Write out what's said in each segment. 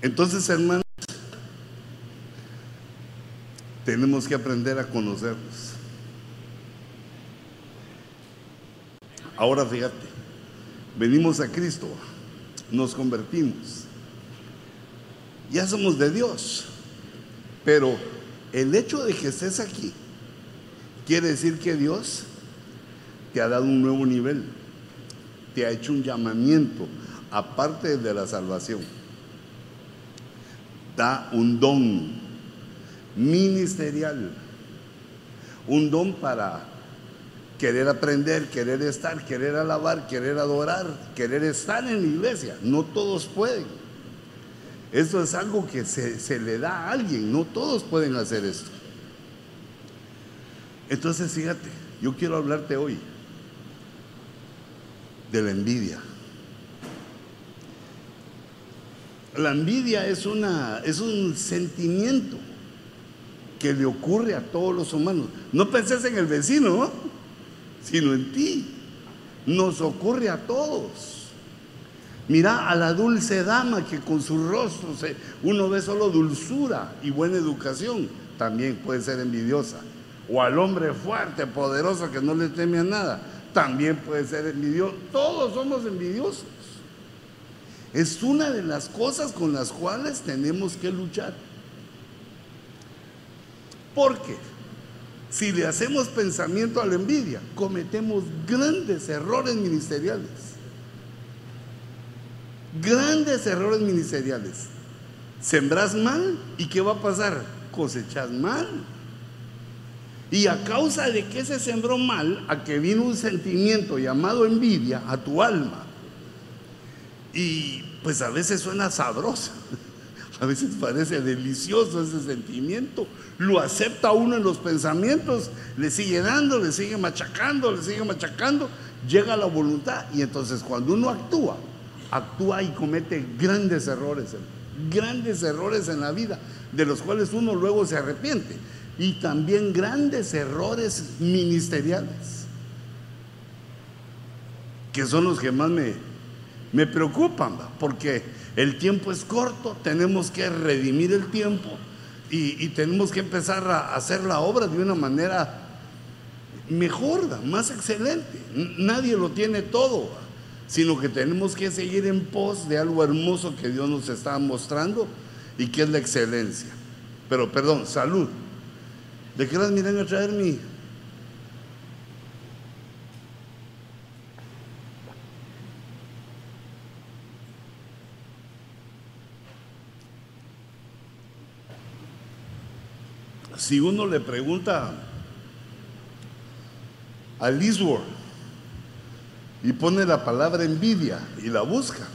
Entonces, hermanos, tenemos que aprender a conocernos. Ahora fíjate, venimos a Cristo, nos convertimos, ya somos de Dios, pero el hecho de que estés aquí quiere decir que Dios te ha dado un nuevo nivel, te ha hecho un llamamiento, aparte de la salvación. Da un don ministerial, un don para querer aprender, querer estar, querer alabar, querer adorar, querer estar en la iglesia. No todos pueden. Esto es algo que se, se, le da a alguien, no todos pueden hacer esto. Entonces, fíjate, yo quiero hablarte hoy de la envidia. La envidia es, una, es un sentimiento que le ocurre a todos los humanos. No penses en el vecino, sino en ti. Nos ocurre a todos. Mira a la dulce dama que con su rostro se, uno ve solo dulzura y buena educación. También puede ser envidiosa. O al hombre fuerte, poderoso que no le teme a nada. También puede ser envidioso. Todos somos envidiosos. Es una de las cosas con las cuales tenemos que luchar. Porque si le hacemos pensamiento a la envidia, cometemos grandes errores ministeriales. Grandes errores ministeriales. Sembras mal y ¿qué va a pasar? Cosechas mal. Y a causa de que se sembró mal, a que vino un sentimiento llamado envidia a tu alma. Y pues a veces suena sabroso, a veces parece delicioso ese sentimiento. Lo acepta uno en los pensamientos, le sigue dando, le sigue machacando, le sigue machacando, llega la voluntad y entonces cuando uno actúa, actúa y comete grandes errores, grandes errores en la vida, de los cuales uno luego se arrepiente y también grandes errores ministeriales, que son los que más me, me preocupan, porque el tiempo es corto, tenemos que redimir el tiempo y, tenemos que empezar a hacer la obra de una manera mejor, más excelente. Nadie lo tiene todo, sino que tenemos que seguir en pos de algo hermoso que Dios nos está mostrando y que es la excelencia. Pero perdón, salud. ¿De qué las miran a traer mi? Si uno le pregunta a Lisworth y pone la palabra envidia y la busca,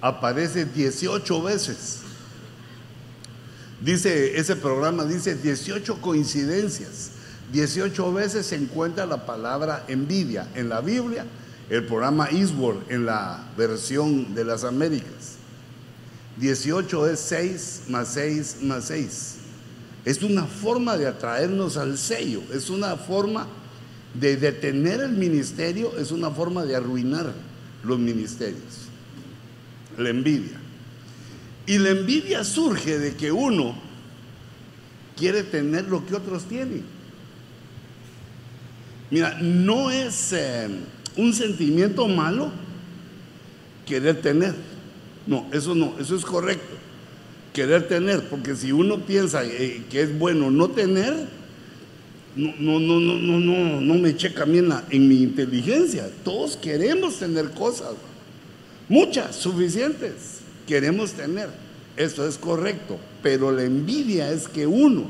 aparece 18 veces. Dice, ese programa dice 18 coincidencias. 18 veces se encuentra la palabra envidia en la Biblia, el programa Eastward en la versión de las Américas. 18 es 6 más 6 más 6. Es una forma de atraernos al sello, es una forma de detener el ministerio, es una forma de arruinar los ministerios. La envidia. Y la envidia surge de que uno quiere tener lo que otros tienen. Mira, no es eh, un sentimiento malo querer tener. No, eso no, eso es correcto. Querer tener, porque si uno piensa eh, que es bueno no tener, no, no, no, no, no, no, me checa mí en, en mi inteligencia. Todos queremos tener cosas, muchas, suficientes queremos tener. Eso es correcto, pero la envidia es que uno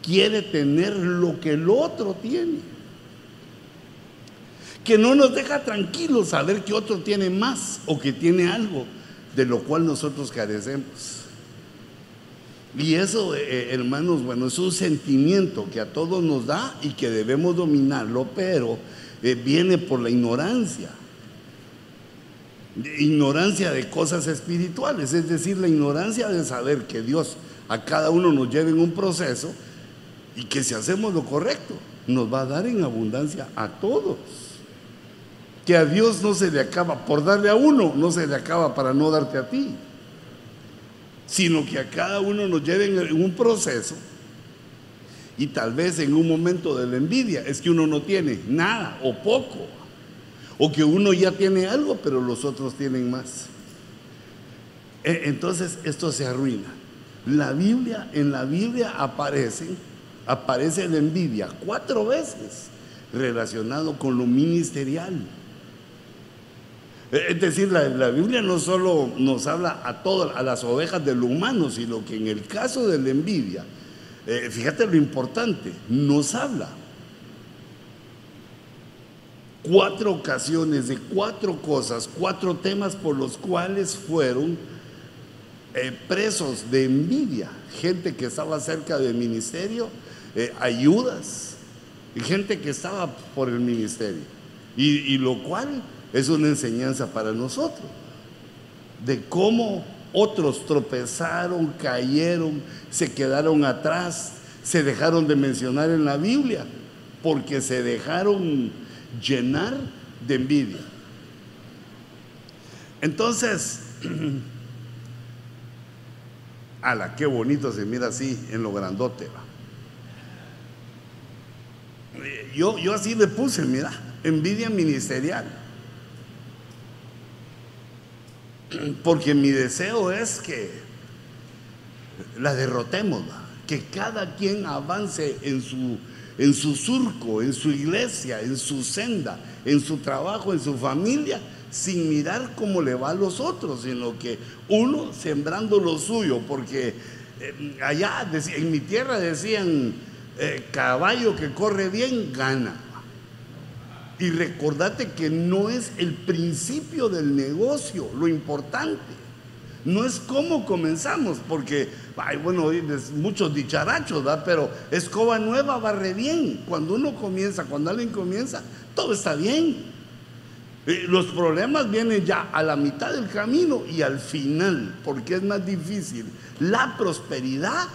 quiere tener lo que el otro tiene. Que no nos deja tranquilos saber que otro tiene más o que tiene algo de lo cual nosotros carecemos. Y eso, eh, hermanos, bueno, es un sentimiento que a todos nos da y que debemos dominarlo, pero eh, viene por la ignorancia ignorancia de cosas espirituales, es decir, la ignorancia de saber que Dios a cada uno nos lleva en un proceso y que si hacemos lo correcto, nos va a dar en abundancia a todos. Que a Dios no se le acaba por darle a uno, no se le acaba para no darte a ti. Sino que a cada uno nos lleven en un proceso y tal vez en un momento de la envidia es que uno no tiene nada o poco, o que uno ya tiene algo pero los otros tienen más. E, entonces esto se arruina. La Biblia, en la Biblia aparece, aparece la envidia cuatro veces relacionado con lo ministerial. Es decir, la, Biblia no solo nos habla a todas, a las ovejas del humano, sino que en el caso de la envidia, eh, fíjate lo importante, nos habla cuatro ocasiones de cuatro cosas, cuatro temas por los cuales fueron eh, presos de envidia, gente que estaba cerca del ministerio, eh, ayudas, y gente que estaba por el ministerio. Y lo cual es una enseñanza para nosotros de cómo otros tropezaron, cayeron, se quedaron atrás, se dejaron de mencionar en la Biblia, porque se dejaron llenar de envidia. Entonces, ala, qué bonito se mira así en lo grandote. Yo, yo así le puse, mira, envidia ministerial. porque mi deseo es que la derrotemos, que cada quien avance en su, en su surco, en su iglesia, en su senda, en su trabajo, en su familia, sin mirar cómo le va a los otros, sino que uno sembrando lo suyo, porque eh, allá en mi tierra decían, eh, caballo que corre bien gana. Y recordate que no es el principio del negocio lo importante. No es cómo comenzamos, porque, ay, bueno, muchos dicharachos, ¿verdad? Pero escoba nueva barre bien. Cuando uno comienza, cuando alguien comienza, todo está bien. Eh, los problemas vienen ya a la mitad del camino y al final, porque es más difícil la prosperidad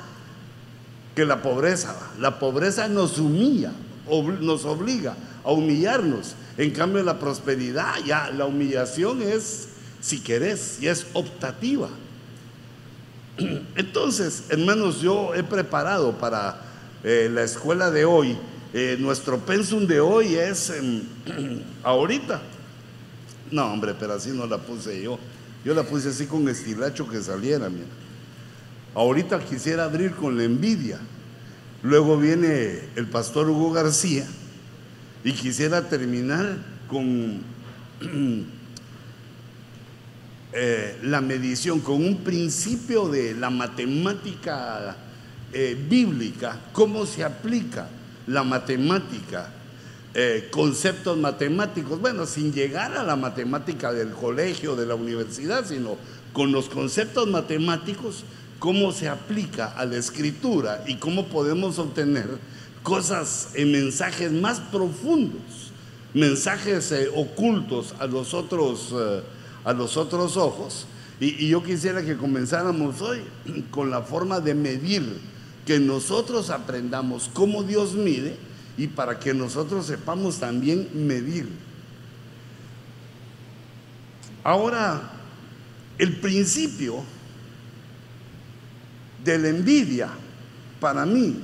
que la pobreza. La pobreza nos humilla, nos obliga a humillarnos. En cambio, la prosperidad, ya la humillación es, si querés, y es optativa. Entonces, hermanos, yo he preparado para eh, la escuela de hoy. Eh, nuestro pensum de hoy es ahorita. No, hombre, pero así no la puse yo. Yo la puse así con estilacho que saliera, mira. Ahorita quisiera abrir con la envidia. Luego viene el pastor Hugo García y quisiera terminar con eh, la medición, con un principio de la matemática eh, bíblica, cómo se aplica la matemática, eh, conceptos matemáticos, bueno, sin llegar a la matemática del colegio, de la universidad, sino con los conceptos matemáticos, cómo se aplica a la escritura y cómo podemos obtener cosas en mensajes más profundos, mensajes eh, ocultos a los otros, eh, a los otros ojos. Y, yo quisiera que comenzáramos hoy con la forma de medir, que nosotros aprendamos cómo Dios mide y para que nosotros sepamos también medir. Ahora, el principio de la envidia, para mí,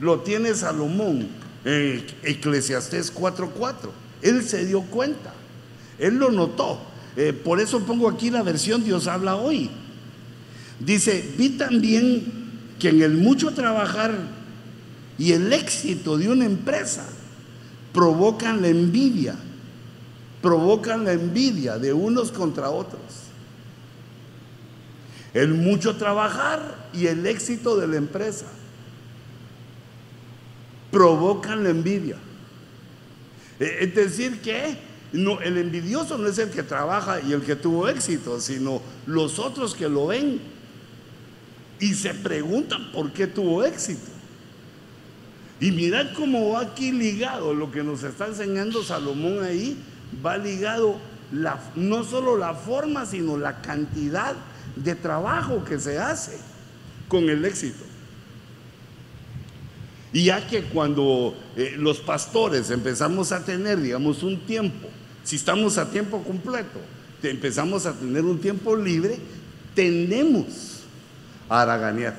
lo tiene Salomón en Eclesiastés 4:4. Él se dio cuenta, él lo notó. Eh, por eso pongo aquí la versión Dios habla hoy. Dice, vi también que en el mucho trabajar y el éxito de una empresa provocan la envidia, provocan la envidia de unos contra otros. El mucho trabajar y el éxito de la empresa provocan la envidia. Eh, es decir, que no, el envidioso no es el que trabaja y el que tuvo éxito, sino los otros que lo ven y se preguntan por qué tuvo éxito. Y mirad cómo va aquí ligado lo que nos está enseñando Salomón ahí, va ligado la, no solo la forma, sino la cantidad de trabajo que se hace con el éxito. Y ya que cuando eh, los pastores empezamos a tener, digamos, un tiempo, si estamos a tiempo completo, empezamos a tener un tiempo libre, tendemos a haraganear.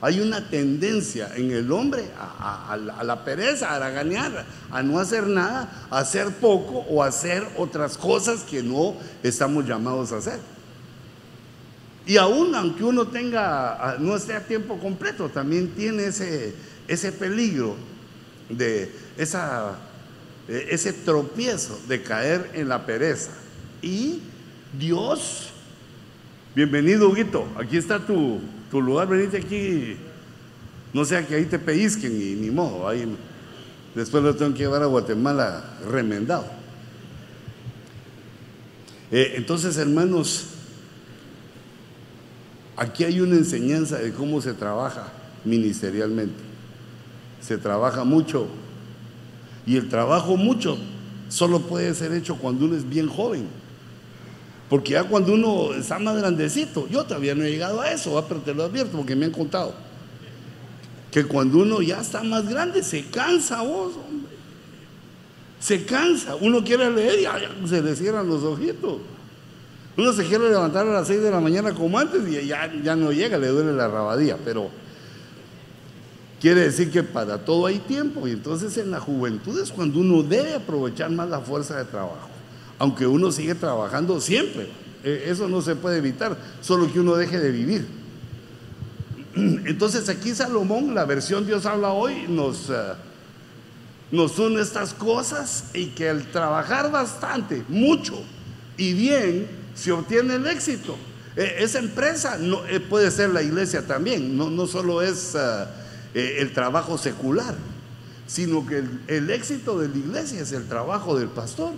Hay una tendencia en el hombre a, la pereza, a haraganear, a no hacer nada, a hacer poco o a hacer otras cosas que no estamos llamados a hacer. Y aún aunque uno tenga, no esté a tiempo completo, también tiene ese, ese peligro de esa, ese tropiezo de caer en la pereza. Y Dios, bienvenido Huguito, aquí está tu, tu lugar, venite aquí, no sea que ahí te pellizquen ni modo, ahí después lo tengo que llevar a Guatemala remendado. Eh, entonces, hermanos, Aquí hay una enseñanza de cómo se trabaja ministerialmente. Se trabaja mucho. Y el trabajo mucho solo puede ser hecho cuando uno es bien joven. Porque ya cuando uno está más grandecito, yo todavía no he llegado a eso, pero te lo advierto porque me han contado. Que cuando uno ya está más grande se cansa vos, hombre. Se cansa. Uno quiere leer y se le cierran los ojitos. Uno se quiere levantar a las 6 de la mañana como antes y ya, ya no llega, le duele la rabadía, pero quiere decir que para todo hay tiempo y entonces en la juventud es cuando uno debe aprovechar más la fuerza de trabajo, aunque uno sigue trabajando siempre, e, eso no se puede evitar, solo que uno deje de vivir. Entonces aquí Salomón, la versión Dios habla hoy, nos, eh, nos estas cosas y que el trabajar bastante, mucho y bien, se obtiene el éxito. E, esa empresa no, eh, puede ser la iglesia también, no, solo es ah, eh, el trabajo secular, sino que el, éxito de la iglesia es el trabajo del pastor.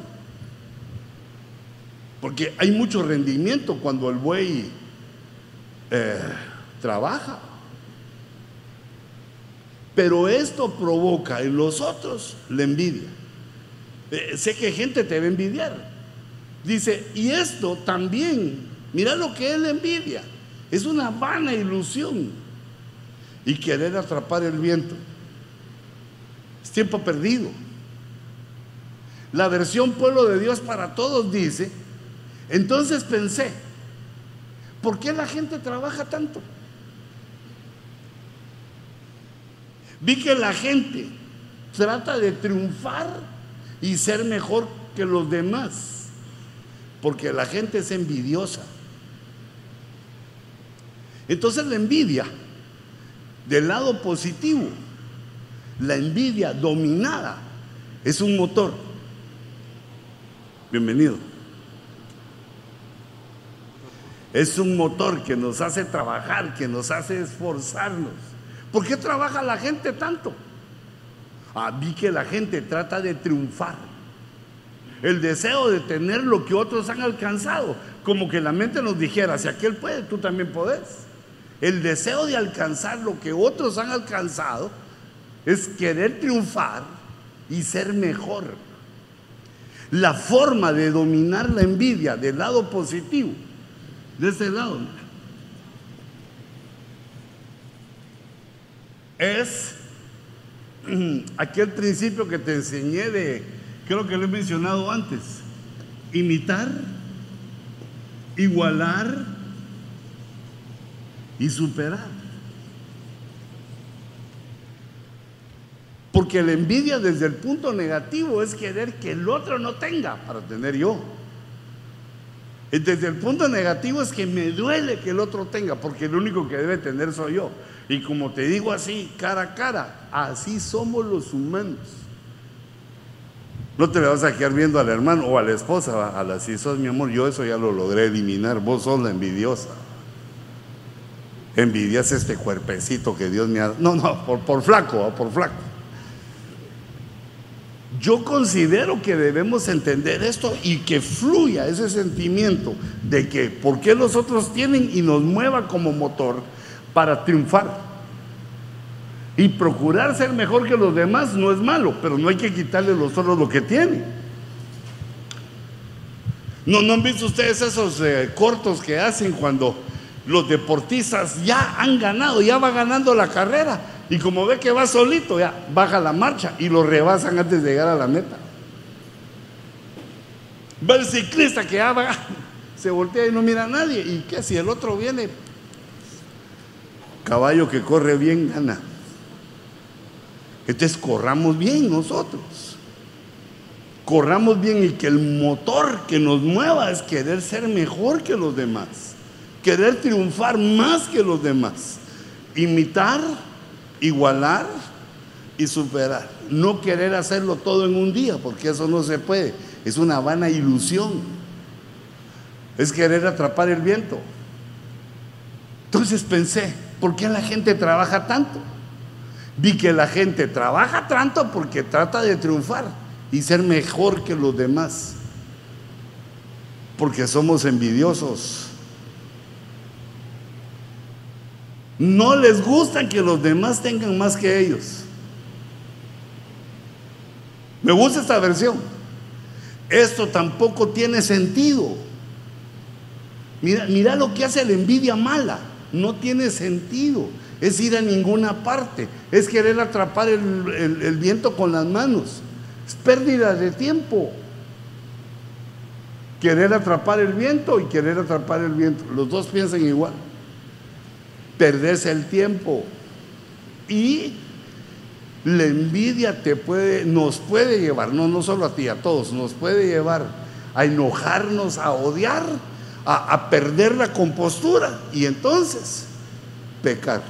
Porque hay mucho rendimiento cuando el buey eh, trabaja. Pero esto provoca en los otros la envidia. sé que gente te va a envidiar. Dice, y esto también, mira lo que él envidia, es una vana ilusión y querer atrapar el viento. Es tiempo perdido. La versión pueblo de Dios para todos dice, entonces pensé, ¿por qué la gente trabaja tanto? Vi que la gente trata de triunfar y ser mejor que los demás porque la gente es envidiosa. Entonces la envidia, del lado positivo, la envidia dominada es un motor. Bienvenido. Es un motor que nos hace trabajar, que nos hace esforzarnos. ¿Por qué trabaja la gente tanto? Ah, vi que la gente trata de triunfar el deseo de tener lo que otros han alcanzado, como que la mente nos dijera, si aquel puede, tú también podés. El deseo de alcanzar lo que otros han alcanzado es querer triunfar y ser mejor. La forma de dominar la envidia del lado positivo, de ese lado, es aquel principio que te enseñé de creo que lo he mencionado antes, imitar, igualar y superar. Porque la envidia desde el punto negativo es querer que el otro no tenga para tener yo. Desde el punto negativo es que me duele que el otro tenga, porque el único que debe tener soy yo. Y como te digo así, cara a cara, así somos los humanos. No te le vas a quedar viendo al hermano o a la esposa, a la si sos mi amor, yo eso ya lo logré eliminar, vos sos la envidiosa. Envidias este cuerpecito que Dios me ha dado. No, no, por, por flaco, por flaco. Yo considero que debemos entender esto y que fluya ese sentimiento de que por qué los otros tienen y nos mueva como motor para triunfar. Y procurar ser mejor que los demás no es malo, pero no hay que quitarle a los otros lo que tienen. ¿No, ¿No han visto ustedes esos eh, cortos que hacen cuando los deportistas ya han ganado, ya va ganando la carrera y como ve que va solito, ya baja la marcha y lo rebasan antes de llegar a la meta? Va el ciclista que ya va, se voltea y no mira a nadie. ¿Y qué si el otro viene? Caballo que corre bien gana. Entonces corramos bien nosotros. Corramos bien y que el motor que nos mueva es querer ser mejor que los demás. Querer triunfar más que los demás. Imitar, igualar y superar. No querer hacerlo todo en un día, porque eso no se puede. Es una vana ilusión. Es querer atrapar el viento. Entonces pensé, ¿por qué la gente trabaja tanto? Vi que la gente trabaja tanto porque trata de triunfar y ser mejor que los demás. Porque somos envidiosos. No les gusta que los demás tengan más que ellos. Me gusta esta versión. Esto tampoco tiene sentido. Mira, mira lo que hace la envidia mala. No tiene sentido. Es ir a ninguna parte. Es querer atrapar el, viento con las manos. Es pérdida de tiempo. Querer atrapar el viento y querer atrapar el viento. Los dos piensan igual. Perderse el tiempo. Y la envidia te puede, nos puede llevar, no, no solo a ti, a todos, nos puede llevar a enojarnos, a odiar, a, a perder la compostura y entonces pecar.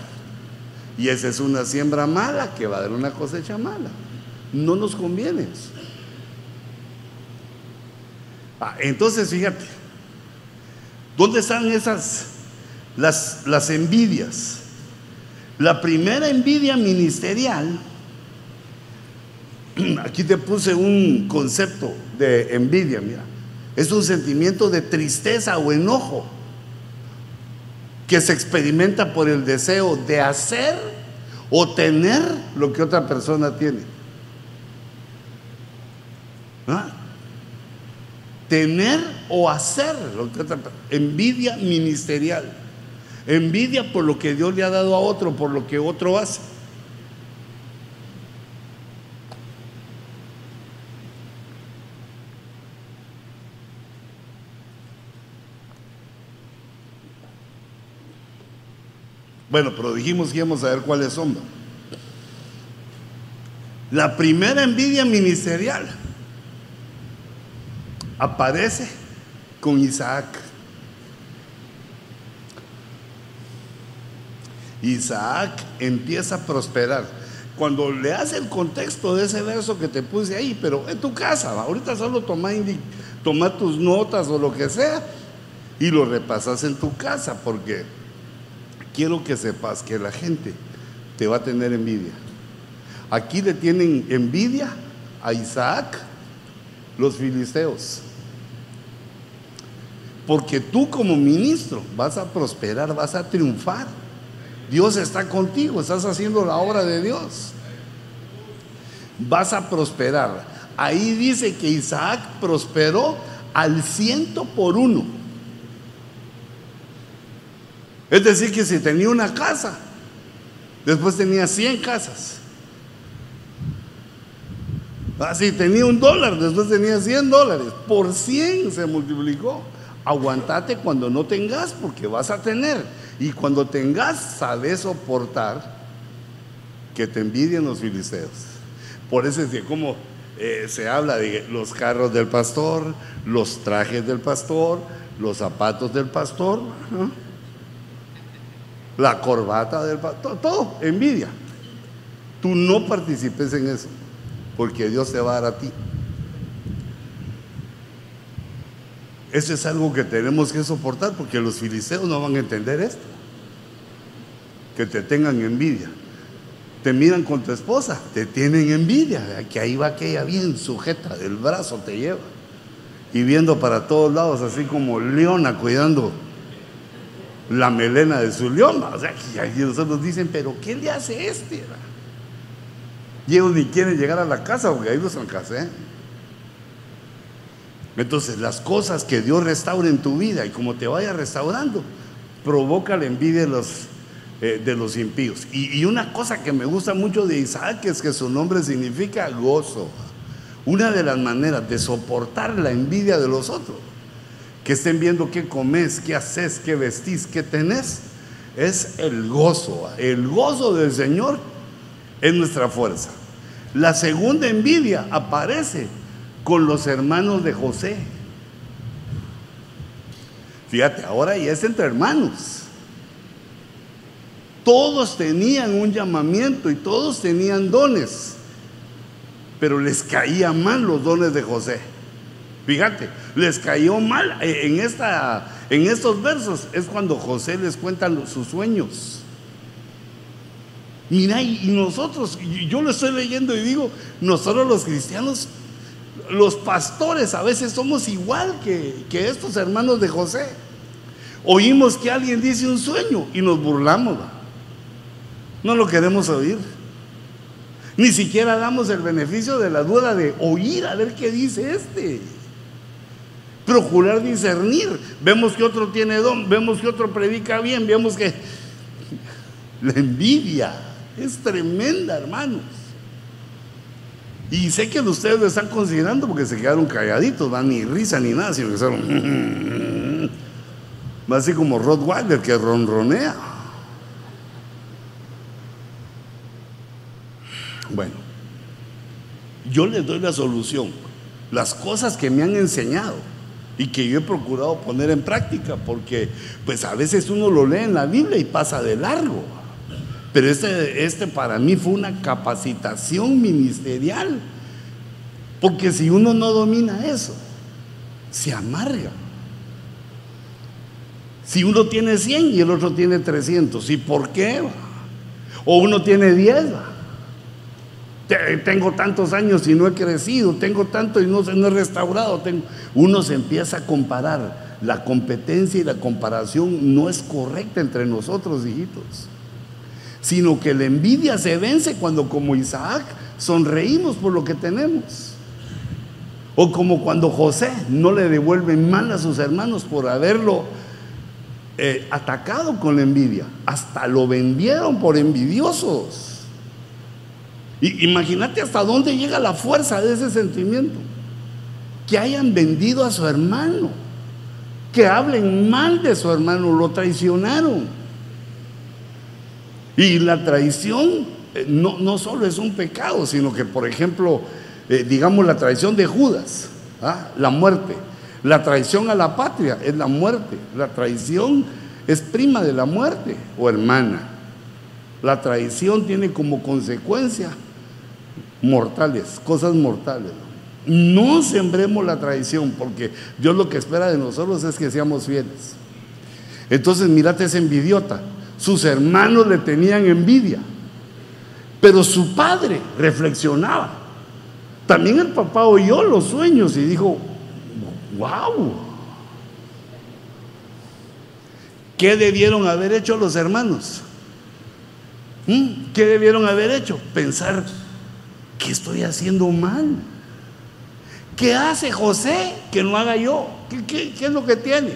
Y esa es una siembra mala que va a dar una cosecha mala. No nos conviene. Ah, entonces, fíjate, ¿dónde están esas, las, las envidias? La primera envidia ministerial aquí te puse un concepto de envidia, mira. Es un sentimiento de tristeza o enojo que se experimenta por el deseo de hacer o tener lo que otra persona tiene. ¿Ah? Tener o hacer lo que otra Envidia ministerial. Envidia por lo que Dios le ha dado a otro, por lo que otro hace. Bueno, pero dijimos que íbamos a ver cuáles son. La primera envidia ministerial aparece con Isaac. Isaac empieza a prosperar. Cuando le hace el contexto de ese verso que te puse ahí, pero en tu casa, ahorita solo toma, toma tus notas o lo que sea y lo repasas en tu casa, porque quiero que sepas que la gente te va a tener envidia. Aquí le tienen envidia a Isaac los filisteos. Porque tú como ministro vas a prosperar, vas a triunfar. Dios está contigo, estás haciendo la obra de Dios. Vas a prosperar. Ahí dice que Isaac prosperó al ciento por uno. Es decir, que si tenía una casa, después tenía 100 casas. Ah, si tenía un dólar, después tenía 100 dólares. Por 100 se multiplicó. Aguantate cuando no tengas, porque vas a tener. Y cuando tengas, sabes soportar que te envidien los filisteos. Por eso es que como eh, se habla de los carros del pastor, los trajes del pastor, los zapatos del pastor la corbata del todo, todo, envidia. Tú no participes en eso, porque Dios te va a dar a ti. Eso es algo que tenemos que soportar, porque los filisteos no van a entender esto. Que te tengan envidia. Te miran con tu esposa, te tienen envidia, que ahí va aquella bien sujeta del brazo, te lleva. Y viendo para todos lados, así como leona cuidando la melena de su león. O sea, y nosotros dicen, pero ¿qué le hace este? Y ellos ni quieren llegar a la casa porque ahí son casa. ¿eh? Entonces, las cosas que Dios restaura en tu vida y como te vaya restaurando, provoca la envidia de los, eh, de los impíos. Y, y una cosa que me gusta mucho de Isaac es que su nombre significa gozo. Una de las maneras de soportar la envidia de los otros que estén viendo qué comes, qué haces, qué vestís, qué tenés, es el gozo. El gozo del Señor es nuestra fuerza. La segunda envidia aparece con los hermanos de José. Fíjate, ahora ya es entre hermanos. Todos tenían un llamamiento y todos tenían dones, pero les caían mal los dones de José. Fíjate, les cayó mal eh, en, esta, en estos versos. Es cuando José les cuenta sus sueños. Mira, y nosotros, yo lo estoy leyendo y digo, nosotros los cristianos, los pastores a veces somos igual que, que estos hermanos de José. Oímos que alguien dice un sueño y nos burlamos. No lo queremos oír. Ni siquiera damos el beneficio de la duda de oír a ver qué dice este. Procurar discernir. Vemos que otro tiene don, vemos que otro predica bien, vemos que la envidia es tremenda, hermanos. Y sé que ustedes lo están considerando porque se quedaron calladitos, van ni risa ni nada, sino que son así como Rottweiler que ronronea. Bueno, yo les doy la solución. Las cosas que me han enseñado y que yo he procurado poner en práctica, porque pues a veces uno lo lee en la Biblia y pasa de largo. Pero este, este para mí fue una capacitación ministerial, porque si uno no domina eso, se amarga. Si uno tiene 100 y el otro tiene 300, ¿y por qué? O uno tiene 10, tengo tantos años y no he crecido, tengo tanto y no, no he restaurado. Uno se empieza a comparar. La competencia y la comparación no es correcta entre nosotros, hijitos. Sino que la envidia se vence cuando como Isaac sonreímos por lo que tenemos. O como cuando José no le devuelven mal a sus hermanos por haberlo eh, atacado con la envidia. Hasta lo vendieron por envidiosos imagínate hasta dónde llega la fuerza de ese sentimiento. Que hayan vendido a su hermano, que hablen mal de su hermano, lo traicionaron. Y la traición eh, no, no solo es un pecado, sino que, por ejemplo, eh, digamos la traición de Judas, ¿ah? la muerte. La traición a la patria es la muerte. La traición es prima de la muerte o hermana. La traición tiene como consecuencia mortales, cosas mortales. No sembremos la traición, porque Dios lo que espera de nosotros es que seamos fieles. Entonces, mirate ese envidiota. Sus hermanos le tenían envidia, pero su padre reflexionaba. También el papá oyó los sueños y dijo, wow, ¿qué debieron haber hecho los hermanos? ¿Mm? ¿Qué debieron haber hecho? Pensar ¿qué estoy haciendo mal? ¿Qué hace José que no haga yo? ¿Qué, es lo que tiene?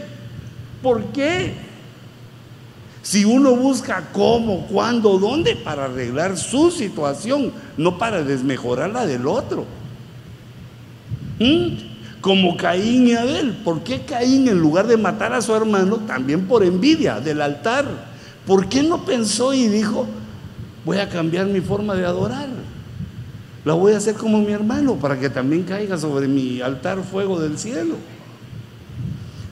¿Por qué? Si uno busca cómo, cuándo, dónde para arreglar su situación, no para desmejorar la del otro. ¿Mm? Como Caín y Abel. ¿Por qué Caín en lugar de matar a su hermano, también por envidia del altar? ¿Por qué no pensó y dijo, voy a cambiar mi forma de adorar? la voy a hacer como mi hermano para que también caiga sobre mi altar fuego del cielo.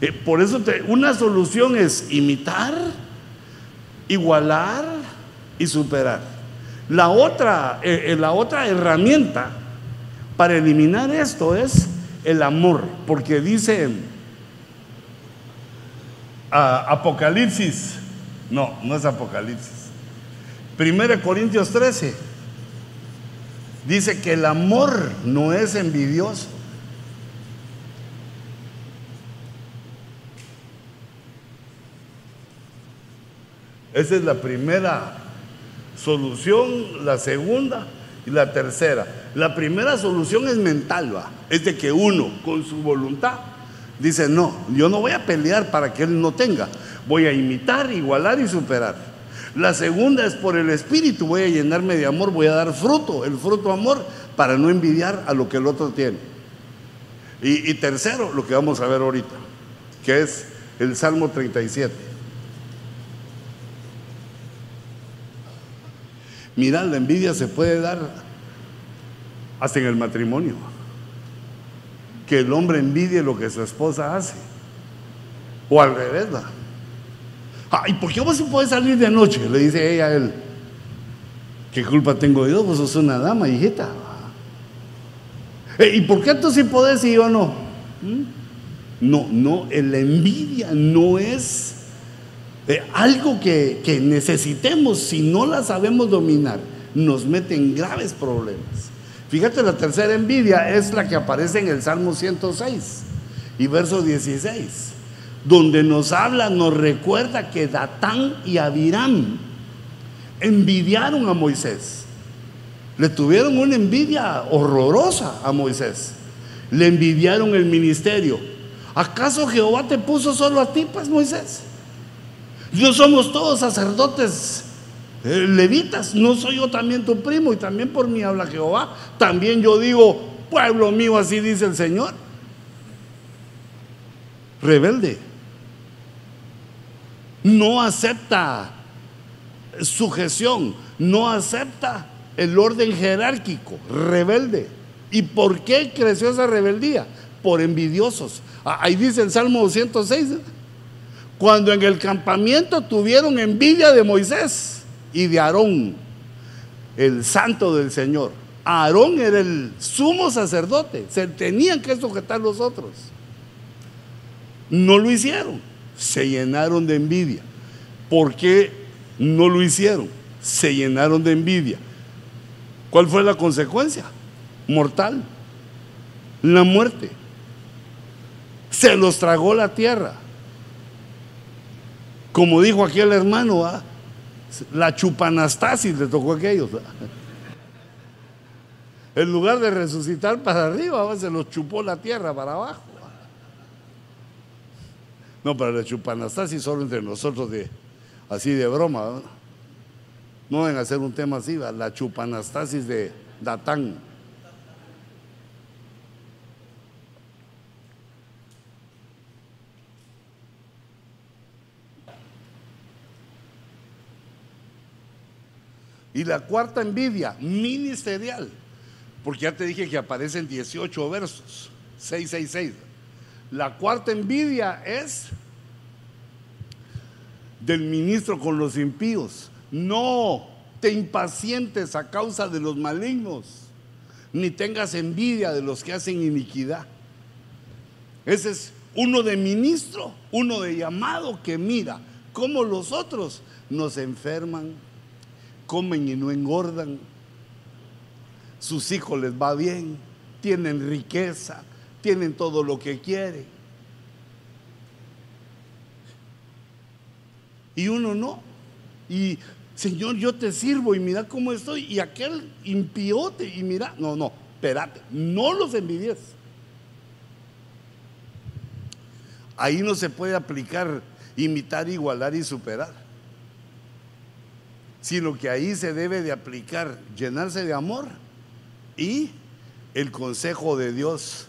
Eh, por eso una solución es imitar, igualar y superar. La otra, eh, eh, la otra herramienta para eliminar esto es el amor, porque dice Apocalipsis, no, no es Apocalipsis, 1 Corintios 13 dice que el amor no es envidioso. Esa es la primera solución, la segunda y la tercera. La primera solución es mental, ¿va? es de que uno con su voluntad dice, no, yo no voy a pelear para que él no tenga, voy a imitar, igualar y superar. La segunda es por el Espíritu, voy a llenarme de amor, voy a dar fruto, el fruto amor, para no envidiar a lo que el otro tiene. Y, tercero, lo que vamos a ver ahorita, que es el Salmo 37. Mira, la envidia se puede dar hasta en el matrimonio. Que el hombre envidie lo que su esposa hace. O al revés, ¿va? Ah, ¿Y por qué vos puedes salir de noche? Le dice ella a él. ¿Qué culpa tengo yo? Vos sos una dama, hijita. Eh, ¿Y por qué tú sí podés y yo no? ¿Mm? No, no, la envidia no es eh, algo que, que necesitemos si no la sabemos dominar. Nos mete en graves problemas. Fíjate, la tercera envidia es la que aparece en el Salmo 106 y verso 16 donde nos habla, nos recuerda que Datán y Abiram envidiaron a Moisés. Le tuvieron una envidia horrorosa a Moisés. Le envidiaron el ministerio. ¿Acaso Jehová te puso solo a ti, pues Moisés? No somos todos sacerdotes eh, levitas. No soy yo también tu primo y también por mí habla Jehová. También yo digo, pueblo mío, así dice el Señor. Rebelde no acepta sujeción, no acepta el orden jerárquico, rebelde. ¿Y por qué creció esa rebeldía? Por envidiosos. Ah, ahí dice el Salmo 206, ¿eh? Cuando en el campamento tuvieron envidia de Moisés y de Aarón, el santo del Señor. Aarón era el sumo sacerdote, se tenían que sujetar los otros. No lo hicieron se llenaron de envidia. ¿Por qué no lo hicieron? Se llenaron de envidia. ¿Cuál fue la consecuencia? Mortal. La muerte. Se los tragó la tierra. Como dijo aquel hermano, la chupanastasis le tocó a aquellos. En lugar de resucitar para arriba, se los chupó la tierra para abajo. No, para la chupanastasis solo entre nosotros de así de broma. ¿no? deben hacer un tema así, la chupanastasis de Datán. Y la cuarta envidia, ministerial, porque ya te dije que aparecen 18 versos, 666. La cuarta envidia es del ministro con los impíos. No te impacientes a causa de los malignos, ni tengas envidia de los que hacen iniquidad. Ese es uno de ministro, uno de llamado que mira cómo los otros nos enferman, comen y no engordan, sus hijos les va bien, tienen riqueza, tienen todo lo que quieren. Y uno no. Y Señor, yo te sirvo y mira cómo estoy. Y aquel impiote y mira, no, no, espérate, no los envidies. Ahí no se puede aplicar imitar, igualar y superar. Sino que ahí se debe de aplicar llenarse de amor y el consejo de Dios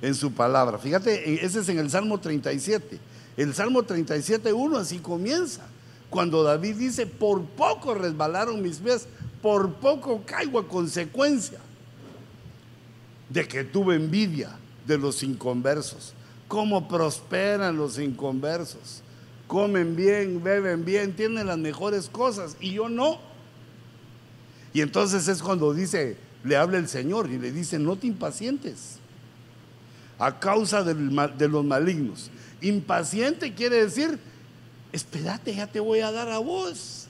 en su palabra. Fíjate, ese es en el Salmo 37. El Salmo 37, 1 así comienza. Cuando David dice, por poco resbalaron mis pies, por poco caigo a consecuencia de que tuve envidia de los inconversos. Cómo prosperan los inconversos. Comen bien, beben bien, tienen las mejores cosas y yo no. Y entonces es cuando dice, le habla el Señor y le dice, no te impacientes a causa de los malignos. Impaciente quiere decir, espérate, ya te voy a dar a vos.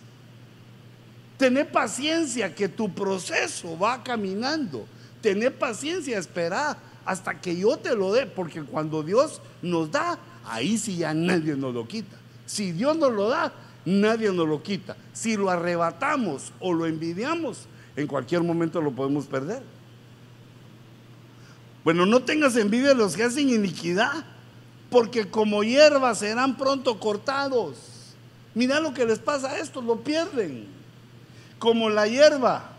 Tener paciencia que tu proceso va caminando. Tener paciencia, esperar hasta que yo te lo dé, porque cuando Dios nos da, ahí sí ya nadie nos lo quita. Si Dios nos lo da, nadie nos lo quita. Si lo arrebatamos o lo envidiamos, en cualquier momento lo podemos perder. Bueno, no tengas envidia de los que hacen iniquidad, porque como hierba serán pronto cortados. Mira lo que les pasa a estos, lo pierden. Como la hierba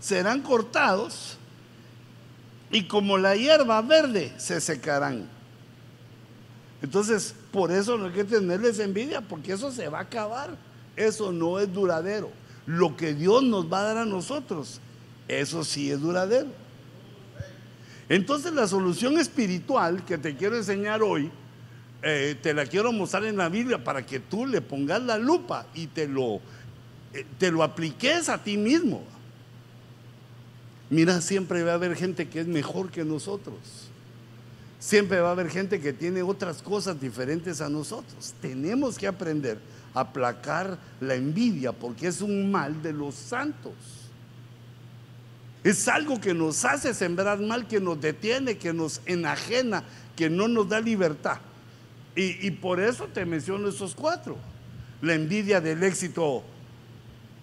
serán cortados y como la hierba verde se secarán. Entonces, por eso no hay que tenerles envidia, porque eso se va a acabar. Eso no es duradero. lo que Dios nos va a dar a nosotros, eso sí es duradero. Entonces la solución espiritual que te quiero enseñar hoy, eh, te la quiero mostrar en la Biblia para que tú le pongas la lupa y te lo, eh, te lo apliques a ti mismo. Mira, siempre va a haber gente que es mejor que nosotros. Siempre va a haber gente que tiene otras cosas diferentes a nosotros. Tenemos que aprender a aplacar la envidia porque es un mal de los santos. Es algo que nos hace sembrar mal, que nos detiene, que nos enajena, que no nos da libertad. Y, por eso te menciono esos cuatro. La envidia del éxito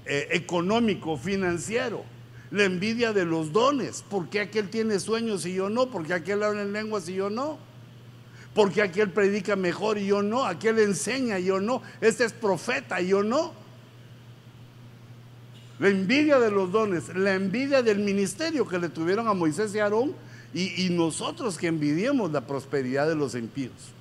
eh, económico, financiero la envidia de los dones. ¿Por qué aquel tiene sueños y yo no? ¿Por qué aquel habla en lenguas y yo no? ¿Por qué aquel predica mejor y yo no? Aquel enseña y yo no. Este es profeta y yo no. La envidia de los dones, la envidia del ministerio que le tuvieron a Moisés y Aarón y, y nosotros que envidiamos la prosperidad de los impíos.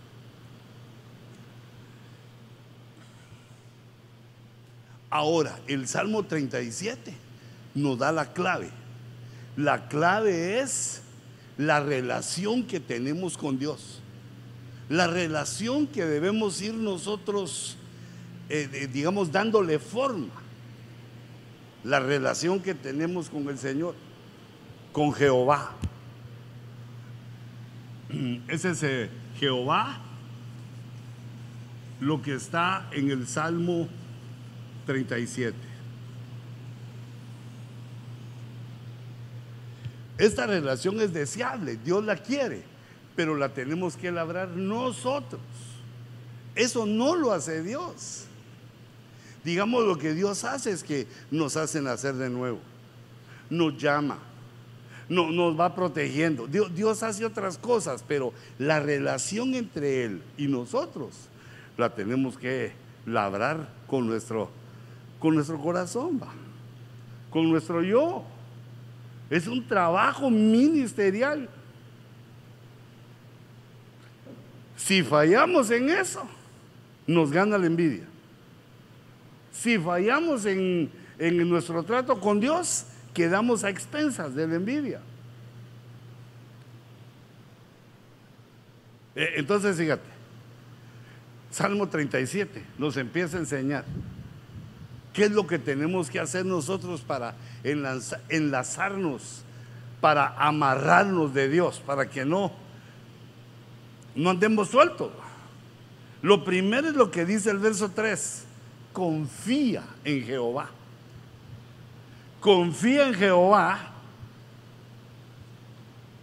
Ahora, el Salmo 37 nos da la clave. La clave es la relación que tenemos con Dios. La relación que debemos ir nosotros, eh, digamos, dándole forma. La relación que tenemos con el Señor, con Jehová. Ese es eh, Jehová, lo que está en el Salmo 37. Esta relación es deseable, Dios la quiere, pero la tenemos que labrar nosotros. Eso no lo hace Dios. Digamos, lo que Dios hace es que nos hace nacer de nuevo, nos llama, no, nos va protegiendo. Dios, hace otras cosas, pero la relación entre Él y nosotros la tenemos que labrar con nuestro, con nuestro corazón, con nuestro yo. Es un trabajo ministerial. Si fallamos en eso, nos gana la envidia. Si fallamos en, nuestro trato con Dios, quedamos a expensas de la envidia. E, entonces, fíjate, Salmo 37 nos empieza a enseñar qué es lo que tenemos que hacer nosotros para enlazarnos, para amarrarnos de Dios, para que no, no andemos sueltos. Lo primero es lo que dice el verso 3, confía en Jehová. Confía en Jehová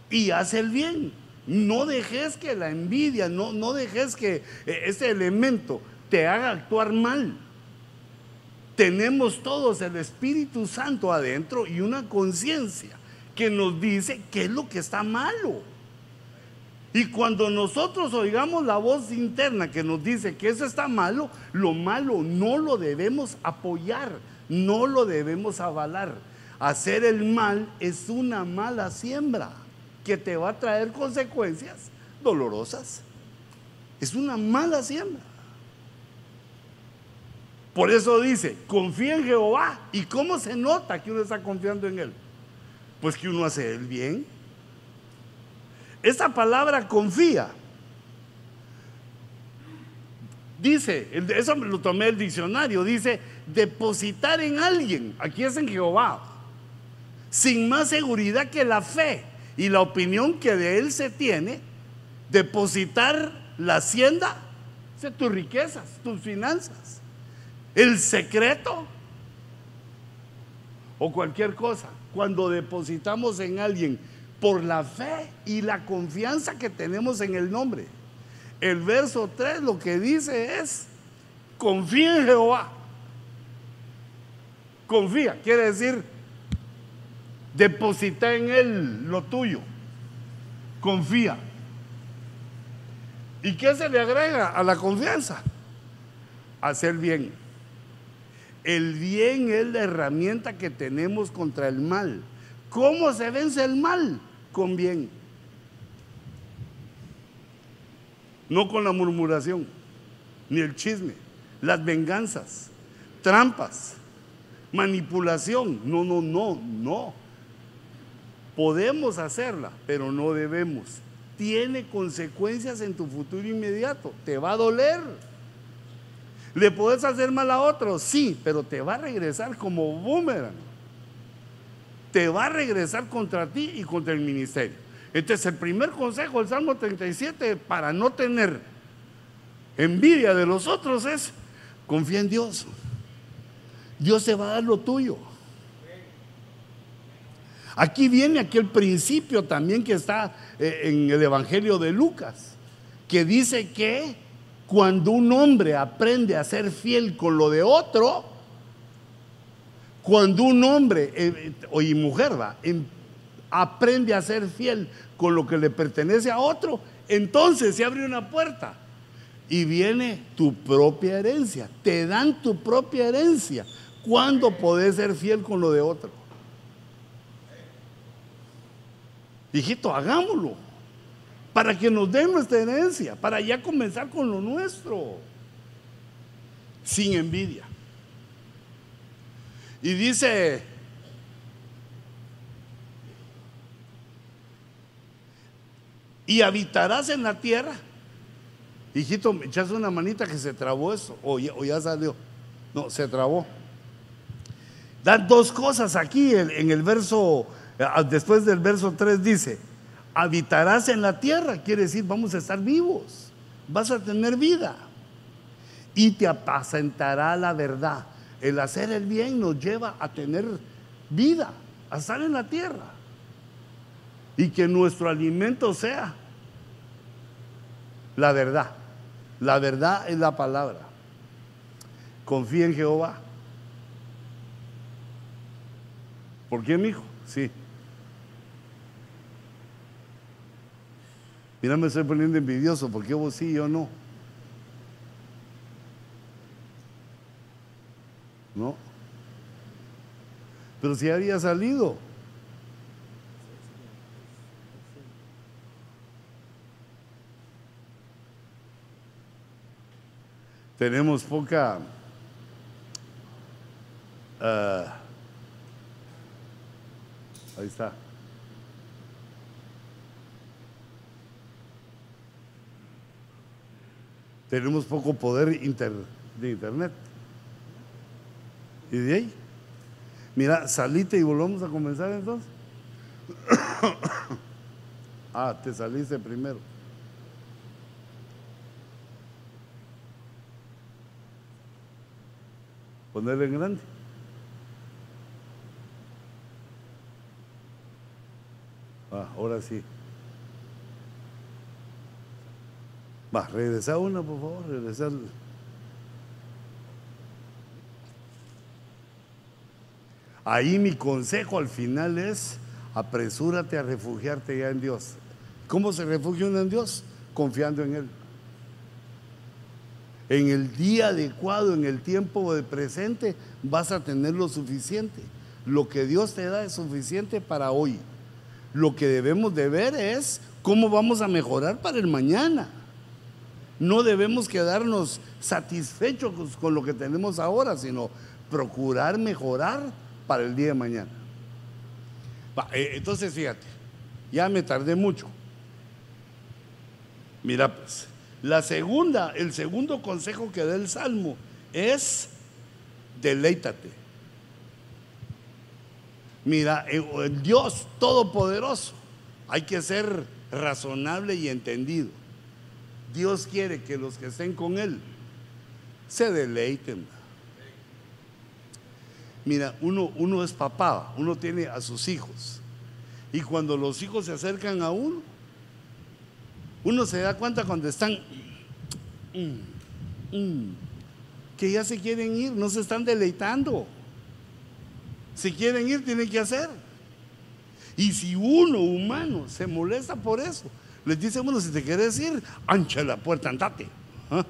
y haz el bien. No dejes que la envidia, no, no dejes que eh, ese elemento te haga actuar mal tenemos todos el Espíritu Santo adentro y una conciencia que nos dice qué es lo que está malo. Y cuando nosotros oigamos la voz interna que nos dice que eso está malo, lo malo no lo debemos apoyar, no lo debemos avalar. Hacer el mal es una mala siembra que te va a traer consecuencias dolorosas. Es una mala siembra. Por eso dice, confía en Jehová. ¿Y cómo se nota que uno está confiando en Él? Pues que uno hace el bien. Esa palabra confía. Dice, eso lo tomé del diccionario, dice depositar en alguien, aquí es en Jehová, sin más seguridad que la fe y la opinión que de él se tiene, depositar la hacienda, tus riquezas, tus finanzas el secreto o cualquier cosa. Cuando depositamos en alguien por la fe y la confianza que tenemos en el nombre. El verso 3 lo que dice es, confía en Jehová. Confía, quiere decir, deposita en Él lo tuyo. Confía. ¿Y qué se le agrega a la confianza? Hacer bien. El bien es la herramienta que tenemos contra el mal. ¿Cómo se vence el mal? Con bien. No con la murmuración, ni el chisme, las venganzas, trampas, manipulación. No, no, no, no. Podemos hacerla, pero no debemos. Tiene consecuencias en tu futuro inmediato. Te va a doler. ¿Le puedes hacer mal a otro? Sí, pero te va a regresar como boomerang. Te va a regresar contra ti y contra el ministerio. Entonces, el primer consejo del Salmo 37 para no tener envidia de los otros es confía en Dios. Dios te va a dar lo tuyo. Aquí viene aquel principio también que está eh, en el Evangelio de Lucas, que dice que cuando un hombre aprende a ser fiel con lo de otro, cuando un hombre eh, o y mujer va, em, aprende a ser fiel con lo que le pertenece a otro, entonces se abre una puerta y viene tu propia herencia. Te dan tu propia herencia cuando podés ser fiel con lo de otro. Hijito, hagámoslo. Para que nos den nuestra herencia, para ya comenzar con lo nuestro. Sin envidia. Y dice, y habitarás en la tierra. Hijito, me echas una manita que se trabó eso, o ya, salió. No, se trabó. Dan dos cosas aquí en el verso Ah, después del verso 3 dice, habitarás en la tierra, quiere decir, vamos a estar vivos, vas a tener vida y te apacentará la verdad. El hacer el bien nos lleva a tener vida, a estar en la tierra y que nuestro alimento sea la verdad. La verdad es la palabra. Confía en Jehová. ¿Por qué, mi hijo? Sí. Mira, me estoy poniendo envidioso, porque vos sí y yo no? No. Pero si había salido. Tenemos poca... Ah, ahí está. Tenemos poco poder de internet. Y de ahí, mira, salite y volvamos a comenzar entonces. ah, te saliste primero. Ponerle en grande. Ah, ahora sí. Va, regresa una, por favor, regresa. Ahí mi consejo al final es, apresúrate a refugiarte ya en Dios. ¿Cómo se refugia uno en Dios? Confiando en Él. En el día adecuado, en el tiempo de presente, vas a tener lo suficiente. Lo que Dios te da es suficiente para hoy. Lo que debemos de ver es cómo vamos a mejorar para el mañana. No debemos quedarnos satisfechos con lo que tenemos ahora, sino procurar mejorar para el día de mañana. Eh, entonces, fíjate, ya me tardé mucho. Mira, pues, la segunda, el segundo consejo que da el Salmo es deleítate. Mira, el Dios Todopoderoso, hay que ser razonable y entendido. Dios quiere que los que estén con Él se deleiten. Mira, uno, uno es papá, uno tiene a sus hijos. Y cuando los hijos se acercan a uno, uno se da cuenta cuando están mm, mm, que ya se quieren ir, no se están deleitando. Si quieren ir, tienen que hacer. Y si uno humano se molesta por eso, les dice, bueno, si te quieres ir, ancha la puerta, andate. ¿Ah?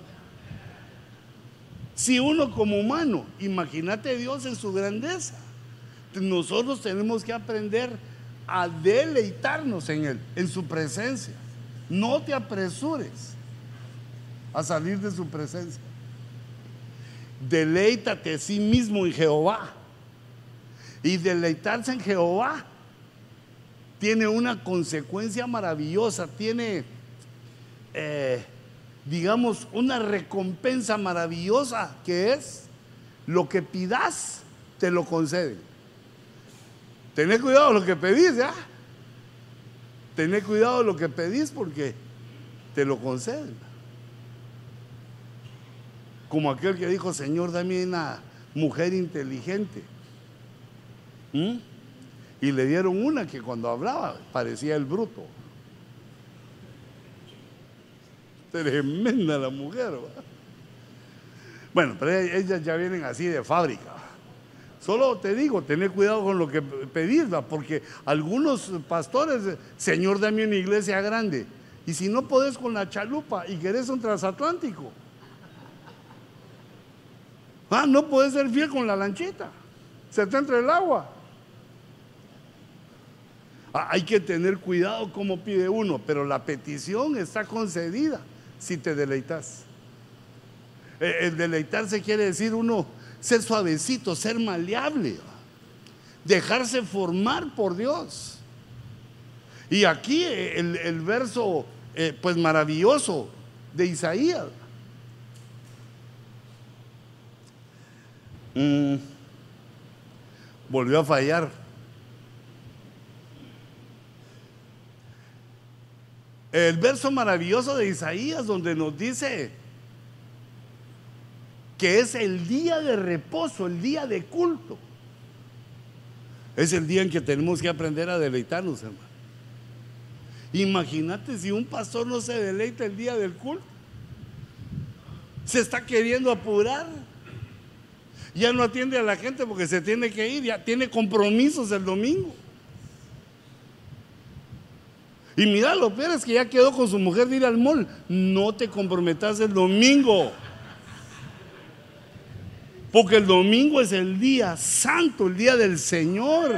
Si uno como humano, imagínate Dios en su grandeza. Nosotros tenemos que aprender a deleitarnos en Él, en su presencia. No te apresures a salir de su presencia. Deleítate a sí mismo en Jehová Y deleitarse en Jehová tiene una consecuencia maravillosa, tiene, eh, digamos, una recompensa maravillosa que es lo que pidas, te lo conceden. Tened cuidado lo que pedís, ¿ya? Tened cuidado lo que pedís porque te lo conceden. Como aquel que dijo, Señor, dame una mujer inteligente. ¿Mm? Y le dieron una que cuando hablaba parecía el bruto. Tremenda la mujer. Bueno, pero ellas ya vienen así de fábrica. Solo te digo, tener cuidado con lo que pedís, porque algunos pastores, Señor, dame una iglesia grande. Y si no podés con la chalupa y querés un transatlántico, ah, no puedes ser fiel con la lanchita, se te entra el agua. Hay que tener cuidado como pide uno, pero la petición está concedida si te deleitas. Eh, el deleitarse quiere decir uno ser suavecito, ser maleable, dejarse formar por Dios. Y aquí eh, el, verso, eh, pues maravilloso de Isaías. Mm. volvió a fallar. El verso maravilloso de Isaías donde nos dice, que es el día de reposo, el día de culto. Es el día en que tenemos que aprender a deleitarnos, hermano. Imagínate si un pastor no se deleita el día del culto. Se está queriendo apurar. Ya no atiende a la gente porque se tiene que ir, ya tiene compromisos el domingo. Y mira, lo peor es que ya quedó con su mujer de ir al mall. No te comprometas el domingo. Porque el domingo es el día santo, el día del Señor.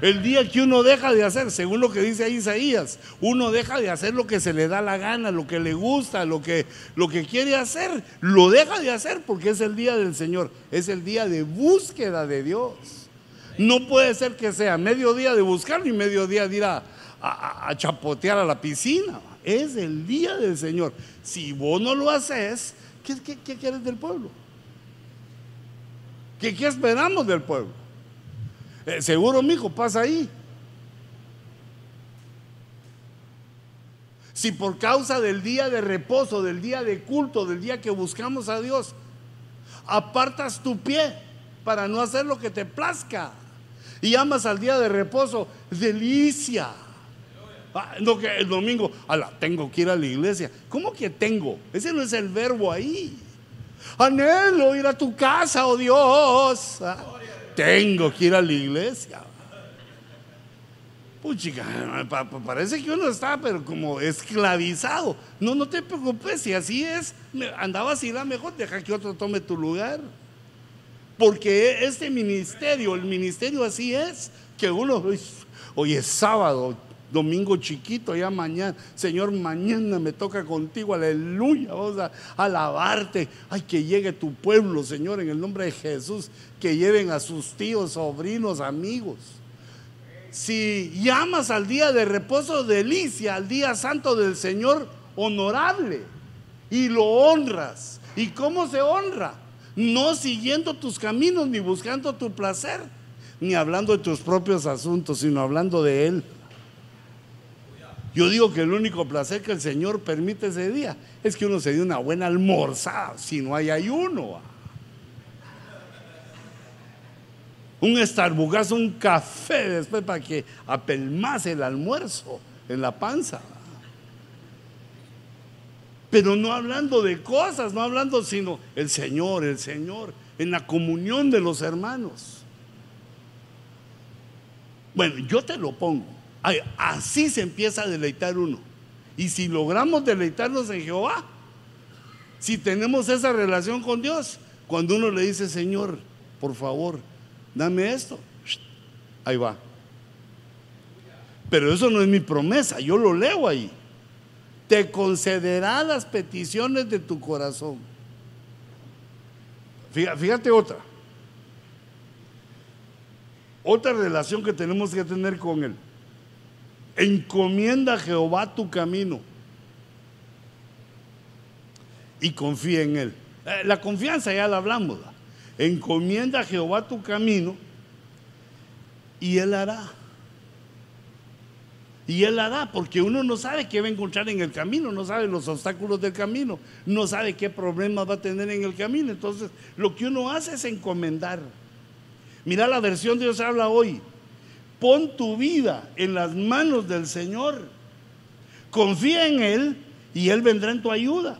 El día que uno deja de hacer, según lo que dice ahí Isaías, uno deja de hacer lo que se le da la gana, lo que le gusta, lo que, lo que quiere hacer, lo deja de hacer porque es el día del Señor, es el día de búsqueda de Dios. No puede ser que sea mediodía de buscar ni mediodía de ir a, a chapotear a la piscina. Es el día del Señor. Si vos no lo haces, ¿qué, qué, qué quieres del pueblo? ¿Qué, esperamos del pueblo? Eh, seguro, mi hijo, pasa ahí. Si por causa del día de reposo, del día de culto, del día que buscamos a Dios, apartas tu pie para no hacer lo que te plazca y amas al día de reposo, delicia. Ah, no que el domingo, tengo que ir a la iglesia. ¿Cómo que tengo? Ese no es el verbo ahí. Anhelo ir a tu casa, oh Dios. Ah, tengo que ir a la iglesia. Puchica, parece que uno está pero como esclavizado. No, no te preocupes, si así es, andaba así la mejor, deja que otro tome tu lugar. Porque este ministerio, el ministerio así es, que uno, hoy es sábado, domingo chiquito, ya mañana, Señor, mañana me toca contigo, aleluya, vamos a alabarte. Ay, que llegue tu pueblo, Señor, en el nombre de Jesús, que lleven a sus tíos, sobrinos, amigos. Si llamas al día de reposo, delicia, al día santo del Señor, honorable, y lo honras. ¿Y cómo se honra? No siguiendo tus caminos, ni buscando tu placer, ni hablando de tus propios asuntos, sino hablando de Él. Yo digo que el único placer que el Señor permite ese día es que uno se dé una buena almorzada, si no hay ayuno. Un Starbucks, un café después para que apelmase el almuerzo en la panza. Pero no hablando de cosas, no hablando sino el Señor, el Señor, en la comunión de los hermanos. Bueno, yo te lo pongo. Así se empieza a deleitar uno. Y si logramos deleitarnos en Jehová, si tenemos esa relación con Dios, cuando uno le dice, Señor, por favor, dame esto, ahí va. Pero eso no es mi promesa, yo lo leo ahí. Te concederá las peticiones de tu corazón. Fíjate otra. Otra relación que tenemos que tener con Él. Encomienda a Jehová tu camino y confía en Él. Eh, la confianza ya la hablamos. Encomienda a Jehová tu camino y Él hará. Y Él hará, porque uno no sabe qué va a encontrar en el camino, no sabe los obstáculos del camino, no sabe qué problemas va a tener en el camino. Entonces, lo que uno hace es encomendar. Mira la versión de Dios habla hoy. Pon tu vida en las manos del Señor. Confía en Él y Él vendrá en tu ayuda.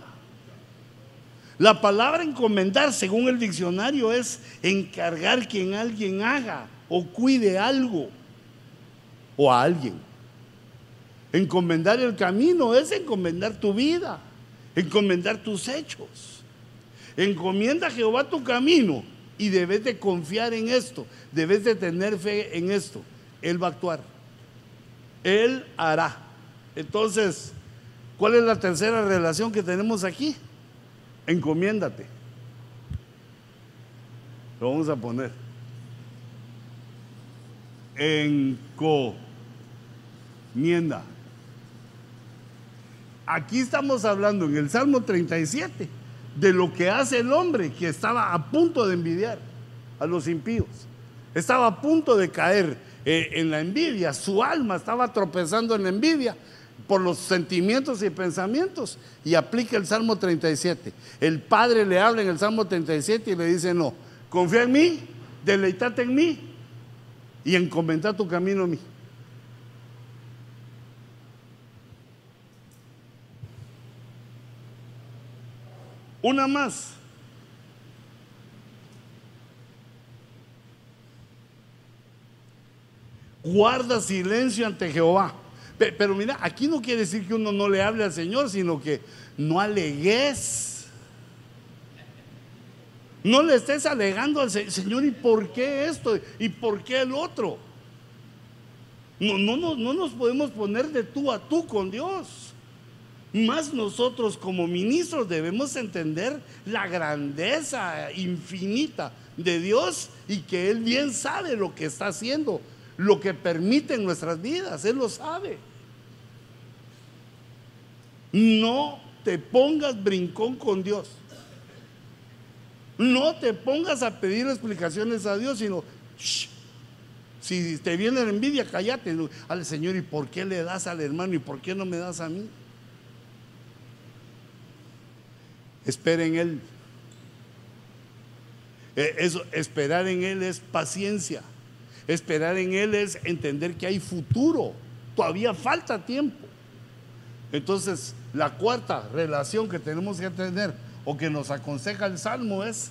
La palabra encomendar, según el diccionario, es encargar que alguien haga o cuide algo o a alguien. Encomendar el camino es encomendar tu vida, encomendar tus hechos. Encomienda a Jehová tu camino y debes de confiar en esto, debes de tener fe en esto. Él va a actuar. Él hará. Entonces, ¿cuál es la tercera relación que tenemos aquí? Encomiéndate. Lo vamos a poner. Encomienda. Aquí estamos hablando en el Salmo 37 de lo que hace el hombre que estaba a punto de envidiar a los impíos. Estaba a punto de caer eh, en la envidia. Su alma estaba tropezando en la envidia por los sentimientos y pensamientos. Y aplica el Salmo 37. El Padre le habla en el Salmo 37 y le dice, no, confía en mí, deleitate en mí y encomendar tu camino a mí. Una más. Guarda silencio ante Jehová. Pero mira, aquí no quiere decir que uno no le hable al Señor, sino que no alegues. No le estés alegando al Señor, ¿y por qué esto? ¿Y por qué el otro? No, no, no, no nos podemos poner de tú a tú con Dios. Más nosotros como ministros debemos entender la grandeza infinita de Dios y que Él bien sabe lo que está haciendo, lo que permite en nuestras vidas, Él lo sabe. No te pongas brincón con Dios. No te pongas a pedir explicaciones a Dios, sino, si te viene la envidia, cállate al Señor, ¿y por qué le das al hermano y por qué no me das a mí? Espera en Él. Eh, eso, esperar en Él es paciencia. Esperar en Él es entender que hay futuro. Todavía falta tiempo. Entonces, la cuarta relación que tenemos que tener o que nos aconseja el Salmo es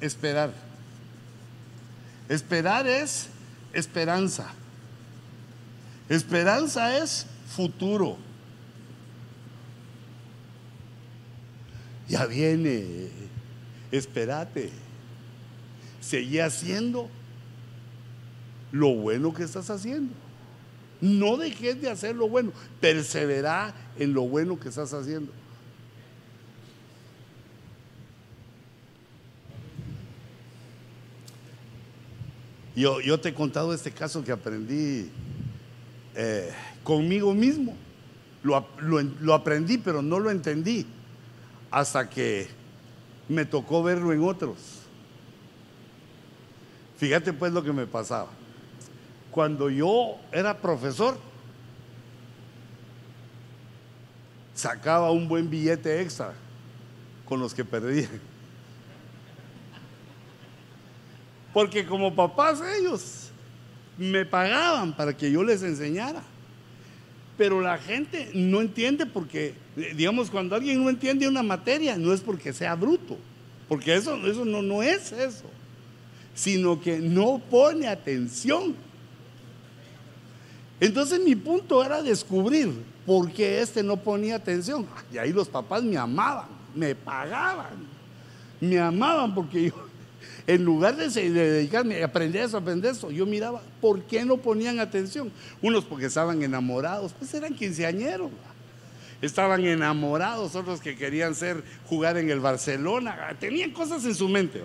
esperar. Esperar es esperanza. Esperanza es futuro. ya viene, espérate, seguí haciendo lo bueno que estás haciendo. No dejes de hacer lo bueno, persevera en lo bueno que estás haciendo. Yo, te he contado este caso que aprendí eh, conmigo mismo. Lo aprendí, pero no lo entendí hasta que me tocó verlo en otros. Fíjate pues lo que me pasaba. Cuando yo era profesor, sacaba un buen billete extra con los que perdía. Porque como papás ellos me pagaban para que yo les enseñara. Pero la gente no entiende porque, digamos, cuando alguien no entiende una materia, no es porque sea bruto, porque eso, eso no, no es eso, sino que no pone atención. Entonces mi punto era descubrir por qué este no ponía atención. Y ahí los papás me amaban, me pagaban, me amaban porque yo en lugar de, dedicarme a aprender eso, aprender eso, yo miraba por qué no ponían atención. Unos porque estaban enamorados, pues eran quinceañeros. Estaban enamorados, otros que querían ser jugar en el Barcelona, tenían cosas en su mente.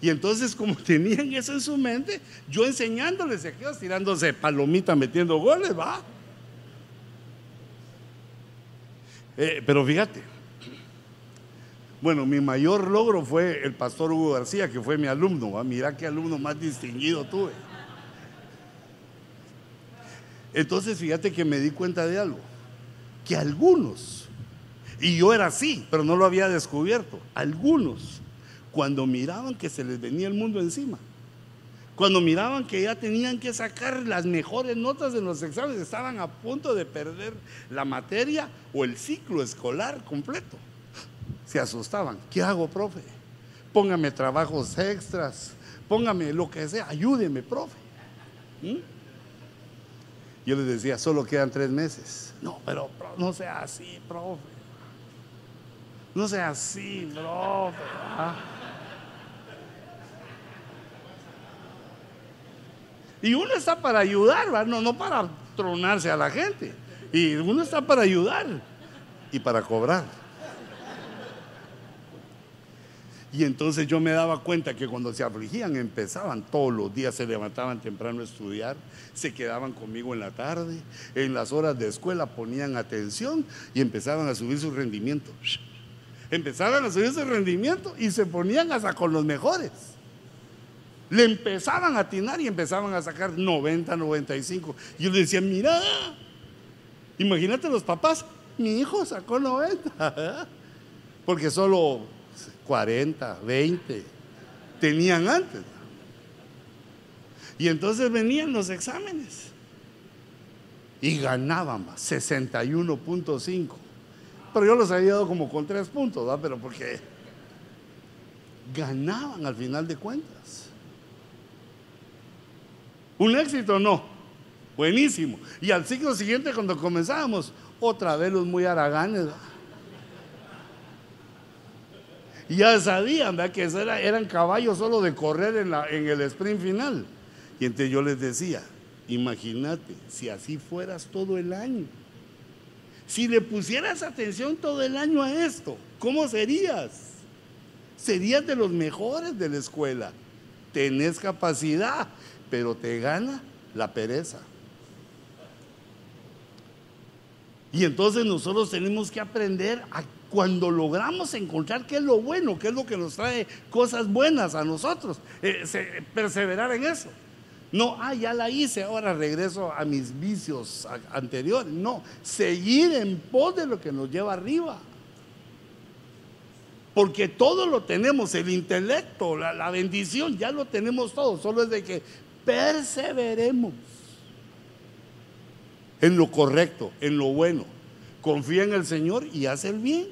Y entonces, como tenían eso en su mente, yo enseñándoles aquellos tirándose palomita, metiendo goles, va. Eh, pero fíjate, bueno, mi mayor logro fue el pastor Hugo García, que fue mi alumno. ¿va? Mira qué alumno más distinguido tuve. Entonces, fíjate que me di cuenta de algo, que algunos, y yo era así, pero no lo había descubierto, algunos, cuando miraban que se les venía el mundo encima, cuando miraban que ya tenían que sacar las mejores notas en los exámenes, estaban a punto de perder la materia o el ciclo escolar completo. Se asustaban. ¿Qué hago, profe? Póngame trabajos extras, póngame lo que sea, ayúdeme, profe. ¿Mm? Yo les decía, solo quedan tres meses. No, pero no sea así, profe. No sea así, profe. ¿ah? Y uno está para ayudar, No, no para tronarse a la gente. Y uno está para ayudar y para cobrar. Y entonces yo me daba cuenta que cuando se afligían empezaban todos los días, se levantaban temprano a estudiar, se quedaban conmigo en la tarde, en las horas de escuela ponían atención y empezaban a subir su rendimiento. Empezaban a subir su rendimiento y se ponían hasta con los mejores. Le empezaban a atinar y empezaban a sacar 90, 95. Y yo le decía, mira, imagínate los papás, mi hijo sacó 90. Porque solo 40, 20 tenían antes. Y entonces venían los exámenes y ganaban 61.5. Pero yo los había dado como con 3 puntos, ¿verdad? Pero porque ganaban al final de cuentas. Un éxito no. Buenísimo. Y al ciclo siguiente, cuando comenzábamos, otra vez los muy haraganes. Ya sabían que eran caballos solo de correr en, en el sprint final. Y entonces yo les decía, imagínate, si así fueras todo el año. Si le pusieras atención todo el año a esto, ¿cómo serías? Serías de los mejores de la escuela. Tenés capacidad, pero te gana la pereza. Y entonces nosotros tenemos que aprender a cuando logramos encontrar qué es lo bueno, qué es lo que nos trae cosas buenas a nosotros, eh, perseverar en eso. No, ah, ya la hice, ahora regreso a mis vicios anteriores. No, seguir en pos de lo que nos lleva arriba. Porque todo lo tenemos, el intelecto, la bendición, ya lo tenemos todo, solo es de que perseveremos en lo correcto, en lo bueno. Confía en el Señor y haz el bien.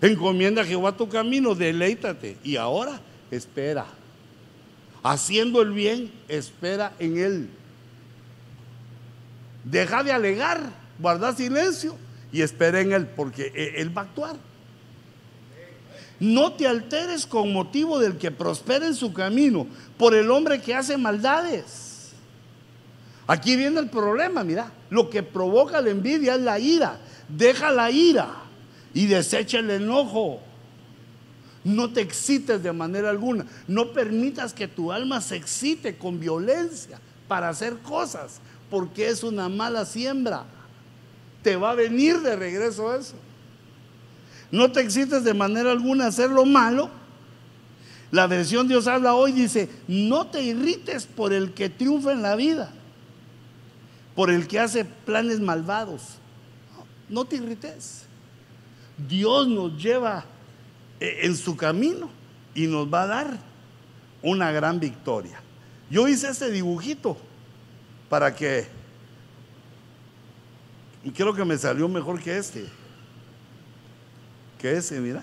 Encomienda a Jehová tu camino, deleítate. Y ahora espera. Haciendo el bien, espera en Él. Deja de alegar, guarda silencio y espera en Él, porque e, Él va a actuar. No te alteres con motivo del que prospera en su camino, por el hombre que hace maldades. Aquí viene el problema, mira, lo que provoca la envidia es la ira. Deja la ira y desecha el enojo. No te excites de manera alguna. No permitas que tu alma se excite con violencia para hacer cosas, porque es una mala siembra. Te va a venir de regreso eso. No te excites de manera alguna a hacer lo malo. La versión Dios habla hoy dice, no te irrites por el que triunfa en la vida, por el que hace planes malvados. No, te irrites. Dios nos lleva eh, en su camino y nos va a dar una gran victoria. Yo hice este dibujito para que, creo que me salió mejor que este que ese, mira.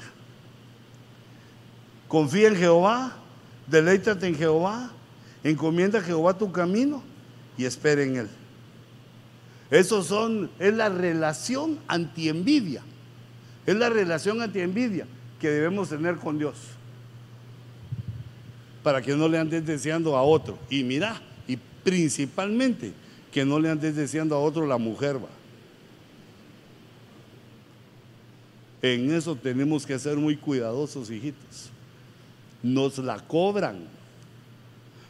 Confía en Jehová, deleítate en Jehová, encomienda a Jehová tu camino y espera en Él. Eso son, es la relación anti-envidia. Es la relación anti-envidia que debemos tener con Dios. Para que no le andes deseando a otro. Y mira, y principalmente que no le andes deseando a otro la mujer. Va. En eso tenemos que ser muy cuidadosos, hijitos. nos la cobran.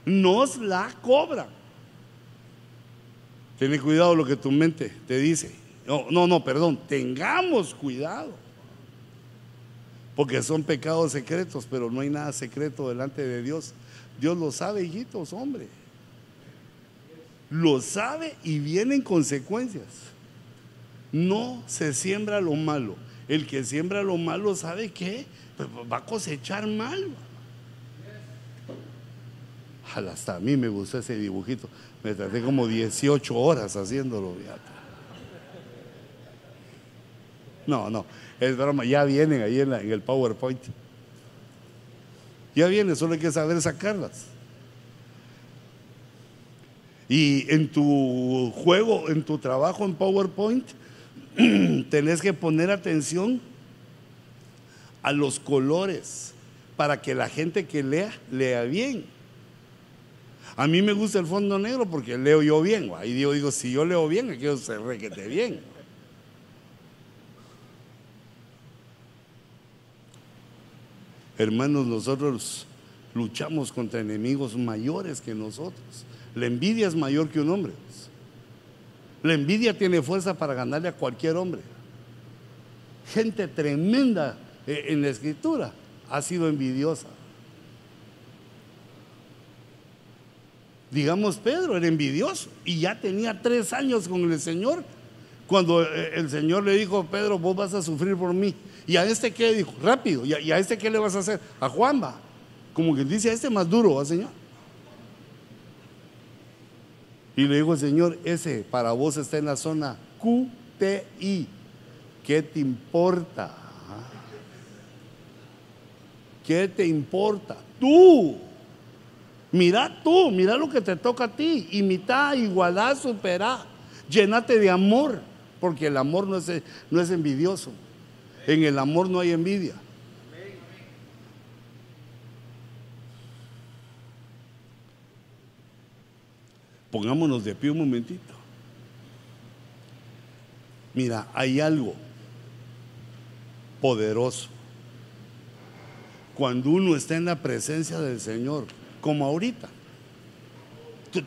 Nos la cobran. Ten cuidado lo que tu mente te dice. No, no, no, perdón. Tengamos cuidado. Porque son pecados secretos, pero no hay nada secreto delante de Dios. Dios lo sabe, hijitos, hombre. Lo sabe y vienen consecuencias. No se siembra lo malo. El que siembra lo malo, ¿sabe qué? Pues va a cosechar mal. Hasta a mí me gustó ese dibujito. Me traté como 18 horas haciéndolo. No, no, es broma. Ya vienen ahí en el PowerPoint. Ya vienen, solo hay que saber sacarlas. Y en tu juego, en tu trabajo en PowerPoint, tenés que poner atención a los colores para que la gente que lea, lea bien. A mí me gusta el fondo negro porque leo yo bien. Ahí digo, digo si yo leo bien, aquello se requete bien. Hermanos, nosotros luchamos contra enemigos mayores que nosotros. La envidia es mayor que un hombre. La envidia tiene fuerza para ganarle a cualquier hombre. Gente tremenda eh, en la escritura ha sido envidiosa. Digamos, Pedro era envidioso y ya tenía tres años con el Señor cuando eh, el Señor le dijo, Pedro, vos vas a sufrir por mí. ¿Y a este qué? Dijo, rápido. ¿Y a, este qué le vas a hacer? A Juan va. Como que dice, a este más duro, ¿va, Señor? Y le dijo el Señor, ese para vos está en la zona QTI. ¿Qué te importa? ¿Qué te importa? Tú. Mira tú, mira lo que te toca a ti. Imita, igualá, supera. Llénate de amor, porque el amor no es, no es envidioso. En el amor no hay envidia. Pongámonos de pie un momentito. Mira, hay algo poderoso. Cuando uno está en la presencia del Señor, como ahorita.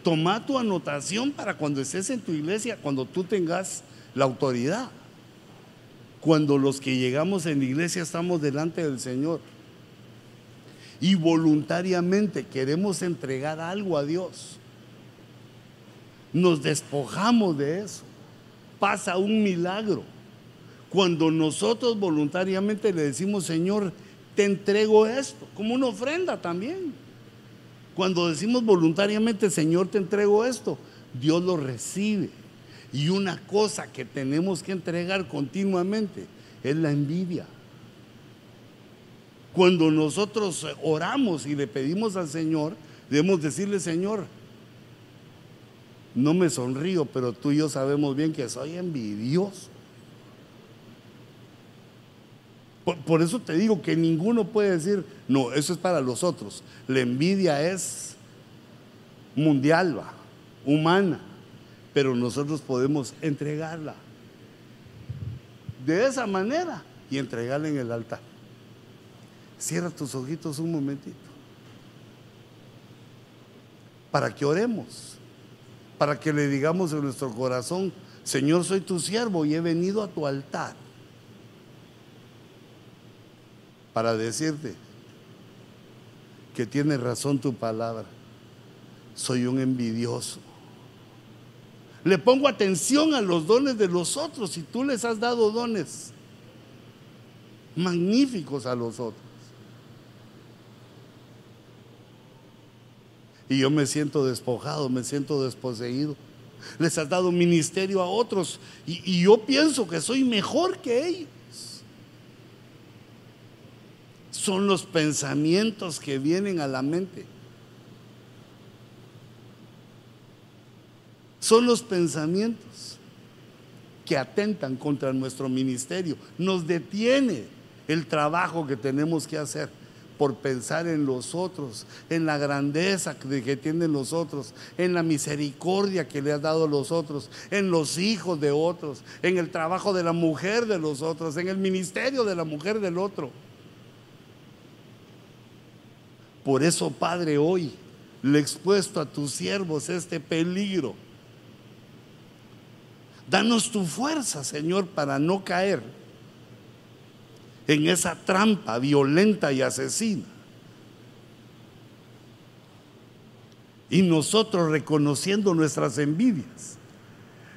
Toma tu anotación para cuando estés en tu iglesia, cuando tú tengas la autoridad. Cuando los que llegamos en la iglesia estamos delante del Señor y voluntariamente queremos entregar algo a Dios nos despojamos de eso. Pasa un milagro. Cuando nosotros voluntariamente le decimos, Señor, te entrego esto, como una ofrenda también. Cuando decimos voluntariamente, Señor, te entrego esto, Dios lo recibe. Y una cosa que tenemos que entregar continuamente es la envidia. Cuando nosotros oramos y le pedimos al Señor, debemos decirle, Señor, no me sonrío, pero tú y yo sabemos bien que soy envidioso. Por, eso te digo que ninguno puede decir, no, eso es para los otros. La envidia es mundial, humana, pero nosotros podemos entregarla de esa manera y entregarla en el altar. Cierra tus ojitos un momentito para que oremos para que le digamos en nuestro corazón, Señor, soy tu siervo y he venido a tu altar para decirte que tiene razón tu palabra. Soy un envidioso. Le pongo atención a los dones de los otros y tú les has dado dones magníficos a los otros. Y yo me siento despojado, me siento desposeído. Les has dado ministerio a otros y, y yo pienso que soy mejor que ellos. Son los pensamientos que vienen a la mente. Son los pensamientos que atentan contra nuestro ministerio. Nos detiene el trabajo que tenemos que hacer por pensar en los otros, en la grandeza que tienen los otros, en la misericordia que le ha dado a los otros, en los hijos de otros, en el trabajo de la mujer de los otros, en el ministerio de la mujer del otro. Por eso, Padre, hoy le he expuesto a tus siervos este peligro. Danos tu fuerza, Señor, para no caer en esa trampa violenta y asesina. Y nosotros reconociendo nuestras envidias,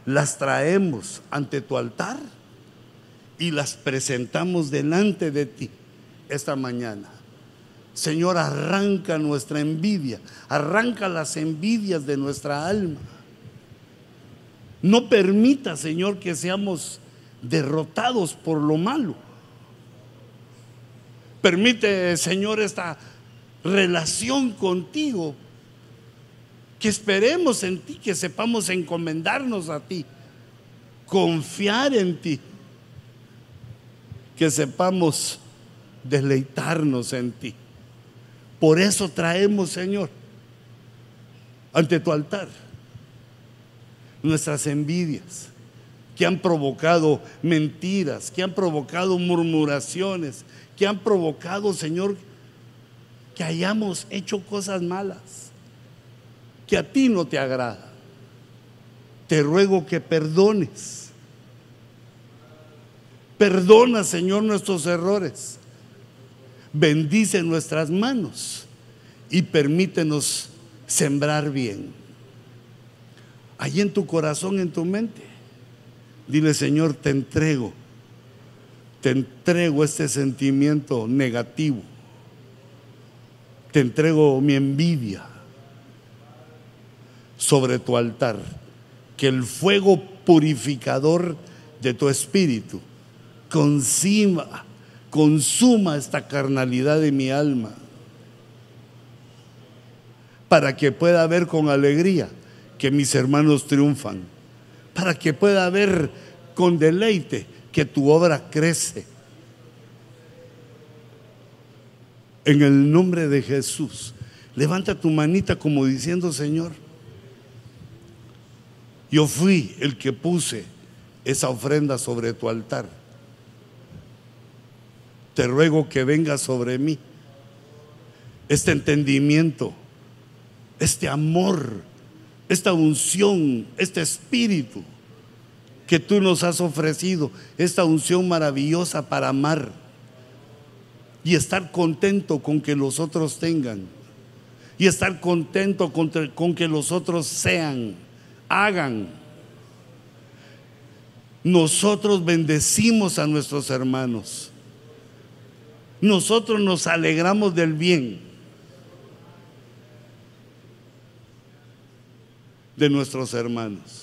las traemos ante tu altar y las presentamos delante de ti esta mañana. Señor, arranca nuestra envidia, arranca las envidias de nuestra alma. No permita, Señor, que seamos derrotados por lo malo. Permite, Señor, esta relación contigo, que esperemos en ti, que sepamos encomendarnos a ti, confiar en ti, que sepamos deleitarnos en ti. Por eso traemos, Señor, ante tu altar nuestras envidias que han provocado mentiras, que han provocado murmuraciones, que han provocado, Señor, que hayamos hecho cosas malas, que a ti no te agrada. Te ruego que perdones. Perdona, Señor, nuestros errores bendice nuestras manos y permítenos sembrar bien. Allí en tu corazón, en tu mente, dile Señor, te entrego, te entrego este sentimiento negativo, te entrego mi envidia sobre tu altar, que el fuego purificador de tu espíritu consima consuma esta carnalidad de mi alma, para que pueda ver con alegría que mis hermanos triunfan, para que pueda ver con deleite que tu obra crece. En el nombre de Jesús, levanta tu manita como diciendo, Señor, yo fui el que puse esa ofrenda sobre tu altar te ruego que venga sobre mí este entendimiento, este amor, esta unción, este espíritu que tú nos has ofrecido, esta unción maravillosa para amar y estar contento con que los otros tengan y estar contento con, con que los otros sean, hagan. Nosotros bendecimos a nuestros hermanos nosotros nos alegramos del bien de nuestros hermanos.